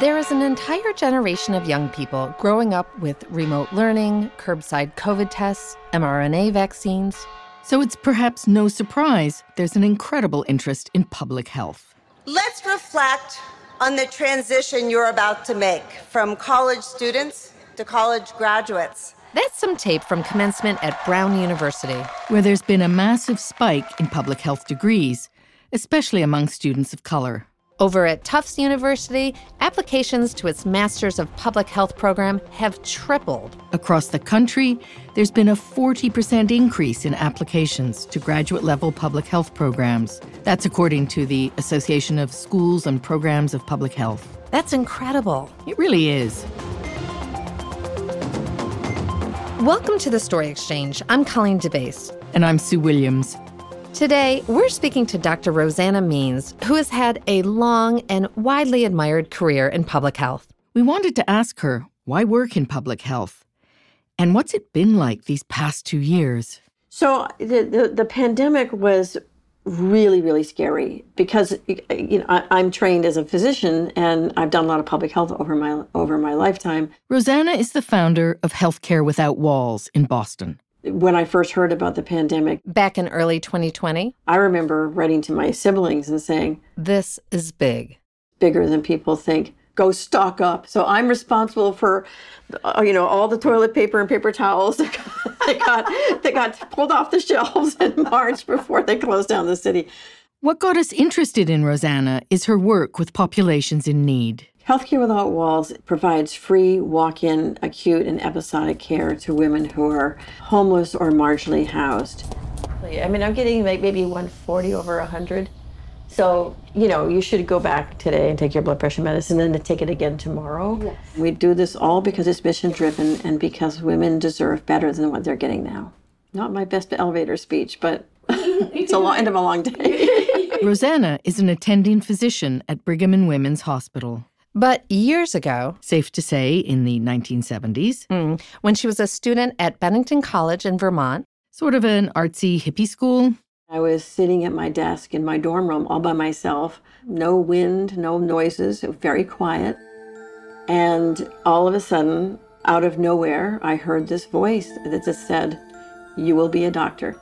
There is an entire generation of young people growing up with remote learning, curbside COVID tests, mRNA vaccines. So it's perhaps no surprise there's an incredible interest in public health. Let's reflect on the transition you're about to make from college students to college graduates. That's some tape from commencement at Brown University, where there's been a massive spike in public health degrees, especially among students of color. Over at Tufts University, applications to its Masters of Public Health program have tripled. Across the country, there's been a 40% increase in applications to graduate level public health programs. That's according to the Association of Schools and Programs of Public Health. That's incredible. It really is. Welcome to the Story Exchange. I'm Colleen DeBaise. And I'm Sue Williams. Today, we're speaking to Dr. Roseanna Means, who has had a long and widely admired career in public health. We wanted to ask her why work in public health? And what's it been like these past two years? So, the, the, the pandemic was really, really scary because you know I, am trained as a physician and I've done a lot of public health over my over my lifetime. Roseanna is the founder of Healthcare Without Walls in Boston when I first heard about the pandemic back in early 2020, I remember writing to my siblings and saying, This is big. Bigger than people think. Go stock up. So I'm responsible for, uh, you know, all the toilet paper and paper towels that got, that got, that got pulled off the shelves in March before they closed down the city. What got us interested in Roseanna is her work with populations in need. Healthcare Without Walls provides free walk in acute and episodic care to women who are homeless or marginally housed. I mean, I'm getting like maybe 140 over 100. So, you know, you should go back today and take your blood pressure medicine and then take it again tomorrow. Yes. We do this all because it's mission driven and because women deserve better than what they're getting now. Not my best elevator speech, but it's a long end of a long day. Roseanna is an attending physician at Brigham and Women's Hospital. But years ago, safe to say in the 1970s, mm, when she was a student at Bennington College in Vermont, sort of an artsy hippie school, I was sitting at my desk in my dorm room all by myself, no wind, no noises, very quiet. And all of a sudden, out of nowhere, I heard this voice that just said, You will be a doctor.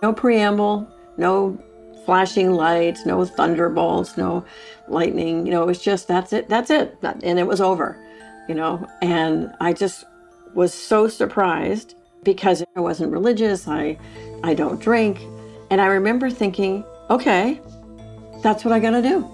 No preamble, no flashing lights, no thunderbolts, no lightning. You know, it was just that's it, that's it, and it was over. You know, and I just was so surprised because I wasn't religious. I, I don't drink, and I remember thinking, okay, that's what I gotta do.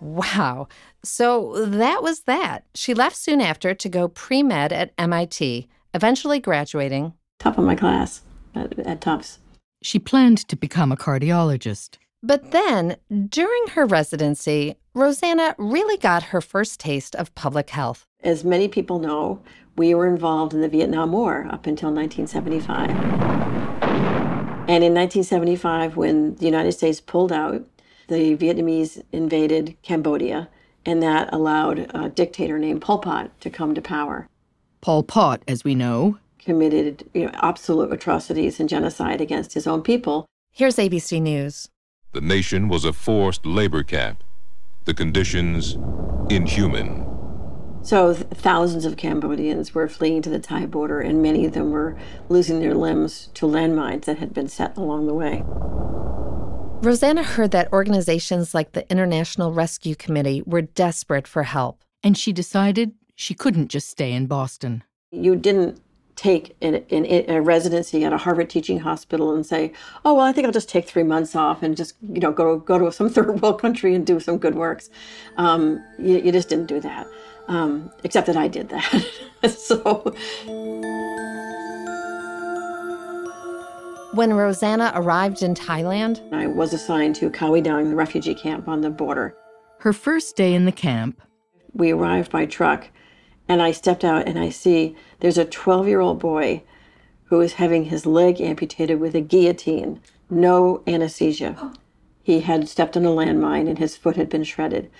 Wow. So that was that. She left soon after to go pre med at MIT, eventually graduating. Top of my class at, at Tufts she planned to become a cardiologist. But then, during her residency, Roseanna really got her first taste of public health. As many people know, we were involved in the Vietnam War up until 1975. And in 1975, when the United States pulled out, the Vietnamese invaded Cambodia, and that allowed a dictator named Pol Pot to come to power. Pol Pot, as we know, committed you know, absolute atrocities and genocide against his own people. Here's ABC News. The nation was a forced labor camp, the conditions inhuman. So th- thousands of Cambodians were fleeing to the Thai border, and many of them were losing their limbs to landmines that had been set along the way. Roseanna heard that organizations like the International Rescue Committee were desperate for help. And she decided she couldn't just stay in Boston. You didn't take in, in, in, a residency at a Harvard teaching hospital and say, "Oh well, I think I'll just take three months off and just you know go go to some third world country and do some good works." Um, you, you, just didn't do that, um, except that I did that. so. When Roseanna arrived in Thailand, I was assigned to Khao Dang, the refugee camp on the border. Her first day in the camp, we arrived by truck and I stepped out and I see there's a 12 year old boy who is having his leg amputated with a guillotine, no anesthesia. He had stepped on a landmine and his foot had been shredded.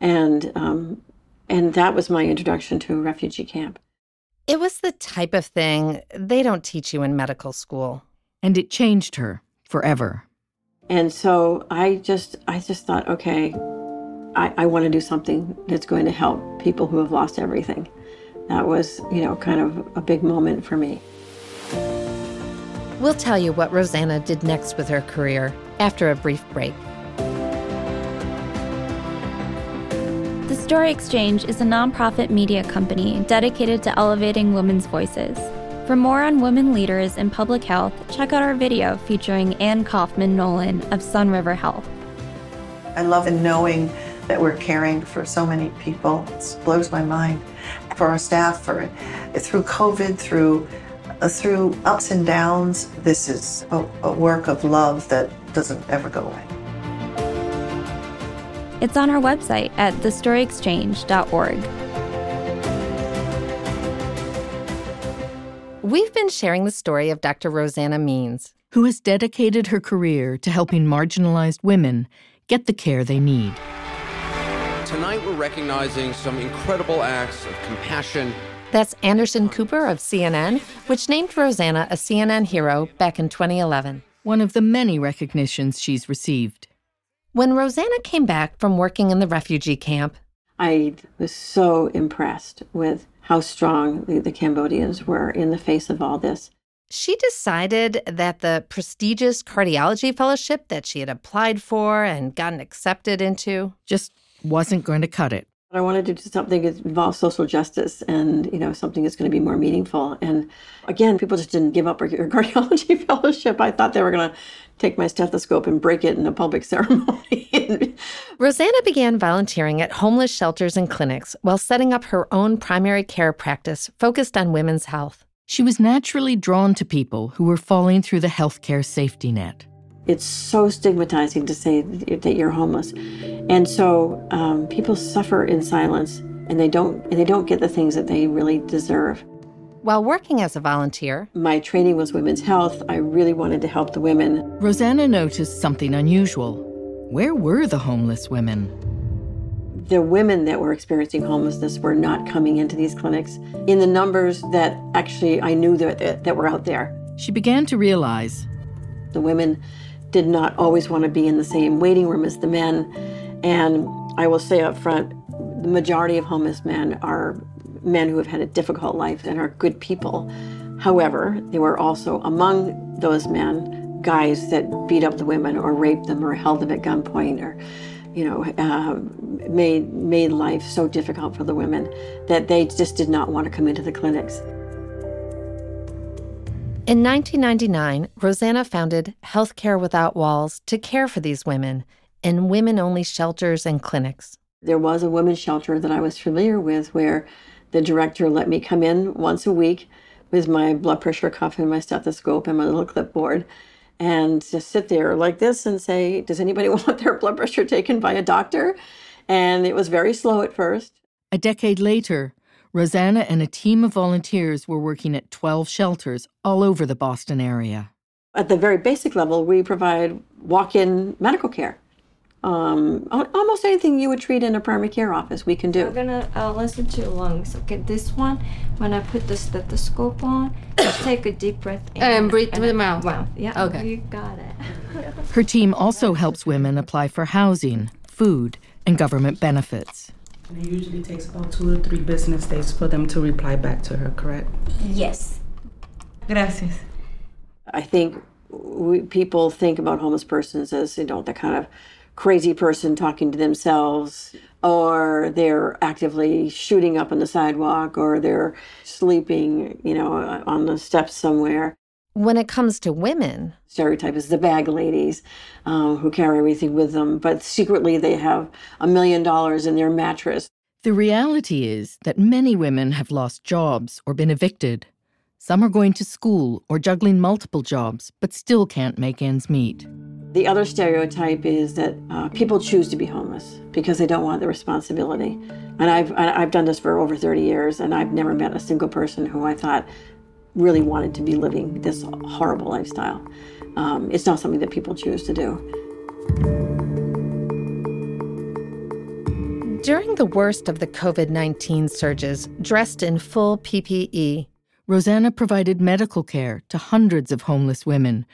And, um, and that was my introduction to a refugee camp. It was the type of thing they don't teach you in medical school. And it changed her forever. And so I just I just thought, okay, I, I want to do something that's going to help people who have lost everything. That was, you know, kind of a big moment for me. We'll tell you what Roseanna did next with her career after a brief break. The Story Exchange is a nonprofit media company dedicated to elevating women's voices. For more on women leaders in public health, check out our video featuring Anne Kauffman Nolan of Sun River Health. I love knowing that we're caring for so many people. It blows my mind. For our staff, for through COVID, through uh, through ups and downs, this is a, a work of love that doesn't ever go away. It's on our website at thestoryexchange.org. We've been sharing the story of Dr. Roseanna Means, who has dedicated her career to helping marginalized women get the care they need. Tonight, we're recognizing some incredible acts of compassion. That's Anderson Cooper of CNN, which named Roseanna a CNN hero back in 2011. One of the many recognitions she's received. When Roseanna came back from working in the refugee camp, I was so impressed with how strong the, the Cambodians were in the face of all this. She decided that the prestigious cardiology fellowship that she had applied for and gotten accepted into just wasn't going to cut it. I wanted to do something that involves social justice and, you know, something that's going to be more meaningful. And again, people just didn't give up their cardiology fellowship. I thought they were going to take my stethoscope and break it in a public ceremony. Roseanna began volunteering at homeless shelters and clinics while setting up her own primary care practice focused on women's health. She was naturally drawn to people who were falling through the healthcare safety net. It's so stigmatizing to say that you're homeless, and so um, people suffer in silence, and they don't and they don't get the things that they really deserve. While working as a volunteer, my training was women's health. I really wanted to help the women. Roseanna noticed something unusual. Where were the homeless women? The women that were experiencing homelessness were not coming into these clinics in the numbers that actually I knew that, that, that were out there. She began to realize the women did not always want to be in the same waiting room as the men. And I will say up front, the majority of homeless men are men who have had a difficult life and are good people. However, there were also among those men guys that beat up the women or raped them or held them at gunpoint or you know, uh, made made life so difficult for the women that they just did not want to come into the clinics. In 1999, Roseanna founded Healthcare Without Walls to care for these women in women only shelters and clinics. There was a women's shelter that I was familiar with where the director let me come in once a week with my blood pressure cuff and my stethoscope and my little clipboard and just sit there like this and say, Does anybody want their blood pressure taken by a doctor? And it was very slow at first. A decade later, Roseanna and a team of volunteers were working at 12 shelters all over the Boston area. At the very basic level, we provide walk in medical care um, almost anything you would treat in a primary care office, we can do. I'm gonna uh, listen to your lungs. Okay, this one, when I put the stethoscope on, just take a deep breath in. And breathe through the mouth. Mouth, yeah. Okay. You got it. Her team also helps women apply for housing, food, and government benefits. And it usually takes about two to three business days for them to reply back to her, correct? Yes. Gracias. I think we, people think about homeless persons as, you know, the kind of crazy person talking to themselves, or they're actively shooting up on the sidewalk, or they're sleeping, you know, on the steps somewhere. When it comes to women, stereotype is the bag ladies um, who carry everything with them, but secretly they have a million dollars in their mattress. The reality is that many women have lost jobs or been evicted. Some are going to school or juggling multiple jobs, but still can't make ends meet. The other stereotype is that uh, people choose to be homeless because they don't want the responsibility. And I've, I've done this for over 30 years, and I've never met a single person who I thought really wanted to be living this horrible lifestyle. Um, it's not something that people choose to do. During the worst of the COVID 19 surges, dressed in full PPE, Roseanna provided medical care to hundreds of homeless women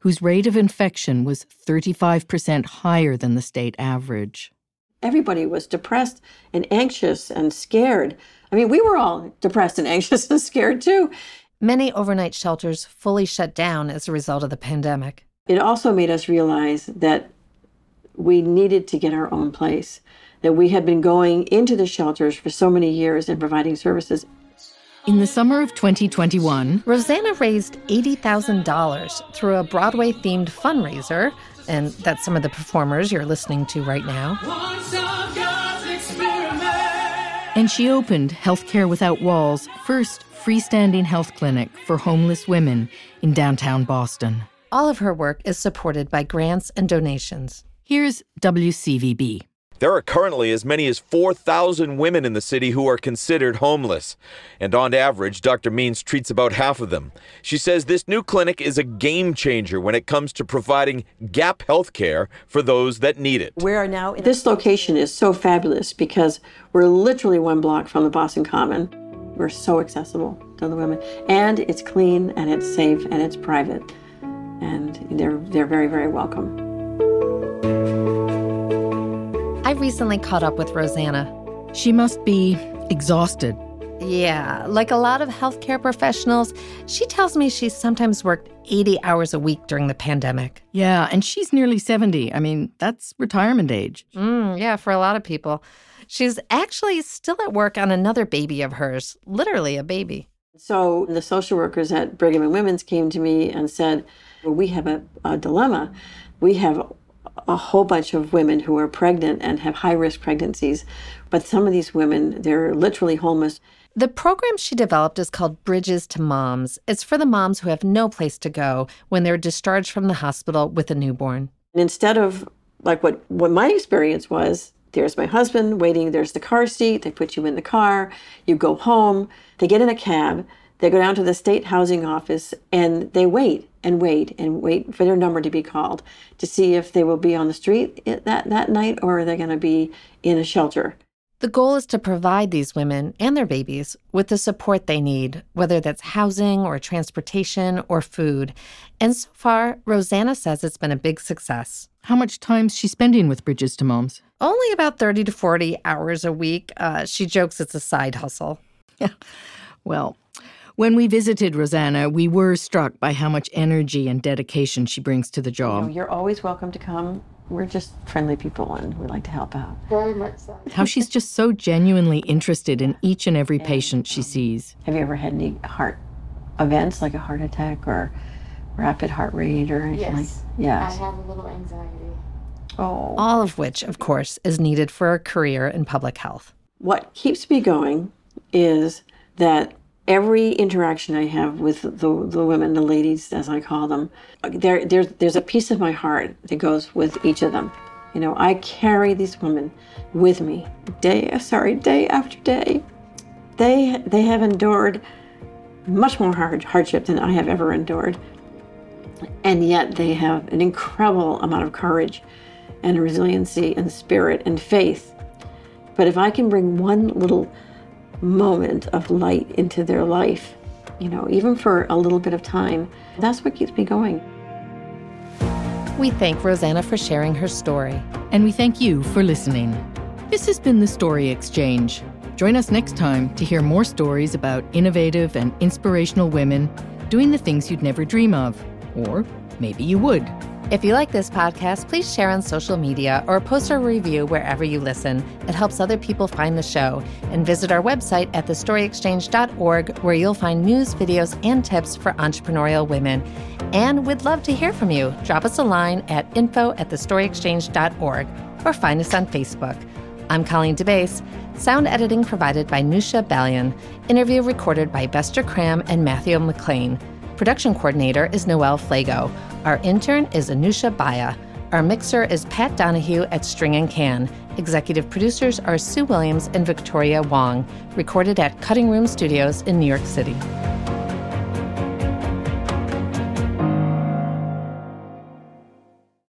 whose rate of infection was 35% higher than the state average. everybody was depressed and anxious and scared. I mean, we were all depressed and anxious and scared too. Many overnight shelters fully shut down as a result of the pandemic. It also made us realize that we needed to get our own place, that we had been going into the shelters for so many years and providing services. In the summer of 2021, Roseanna raised $80,000 through a Broadway themed fundraiser, and that's some of the performers you're listening to right now. And she opened Healthcare Without Walls' first freestanding health clinic for homeless women in downtown Boston. All of her work is supported by grants and donations. Here's WCVB. There are currently as many as 4,000 women in the city who are considered homeless. And on average, Dr. Means treats about half of them. She says this new clinic is a game changer when it comes to providing gap health care for those that need it. We are now this location is so fabulous because we're literally one block from the Boston Common. We're so accessible to the women. And it's clean and it's safe and it's private. And they're they're very, very welcome. I recently caught up with Roseanna. She must be exhausted. Yeah, like a lot of healthcare professionals, she tells me she's sometimes worked 80 hours a week during the pandemic. Yeah, and she's nearly 70. I mean, that's retirement age. Mm, yeah, for a lot of people. She's actually still at work on another baby of hers, literally a baby. So the social workers at Brigham and Women's came to me and said, well, We have a, a dilemma. We have a whole bunch of women who are pregnant and have high risk pregnancies. But some of these women, they're literally homeless. The program she developed is called Bridges to Moms. It's for the moms who have no place to go when they're discharged from the hospital with a newborn. And instead of like what, what my experience was, there's my husband waiting, there's the car seat, they put you in the car, you go home, they get in a cab, they go down to the state housing office and they wait and wait and wait for their number to be called to see if they will be on the street that, that night or are they going to be in a shelter. The goal is to provide these women and their babies with the support they need, whether that's housing or transportation or food. And so far, Roseanna says it's been a big success. How much time's she spending with Bridges to Moms? Only about 30 to 40 hours a week. Uh, she jokes it's a side hustle. Yeah. Well, when we visited Roseanna, we were struck by how much energy and dedication she brings to the job. You know, you're always welcome to come. We're just friendly people and we like to help out. Very much so. how she's just so genuinely interested in each and every patient she um, sees. Have you ever had any heart events like a heart attack or rapid heart rate or anything yes. like Yes. I have a little anxiety. Oh. All of which, of course, is needed for a career in public health. What keeps me going is that every interaction I have with the, the women, the ladies, as I call them, there, there's, there's a piece of my heart that goes with each of them. You know, I carry these women with me day, sorry, day after day. They, they have endured much more hard, hardship than I have ever endured. And yet they have an incredible amount of courage and resiliency and spirit and faith. But if I can bring one little moment of light into their life, you know, even for a little bit of time. That's what keeps me going. We thank Roseanna for sharing her story. And we thank you for listening. This has been the Story Exchange. Join us next time to hear more stories about innovative and inspirational women doing the things you'd never dream of. Or maybe you would. If you like this podcast, please share on social media or post a review wherever you listen. It helps other people find the show. And visit our website at thestoryexchange.org, where you'll find news, videos, and tips for entrepreneurial women. And we'd love to hear from you. Drop us a line at info at thestoryexchange.org or find us on Facebook. I'm Colleen DeBaise. Sound editing provided by Nusha Balian. Interview recorded by Bestor Cram and Matthew McLean. Production coordinator is Noelle Flago. Our intern is Anusha Baya. Our mixer is Pat Donahue at String and Can. Executive producers are Sue Williams and Victoria Wong. Recorded at Cutting Room Studios in New York City.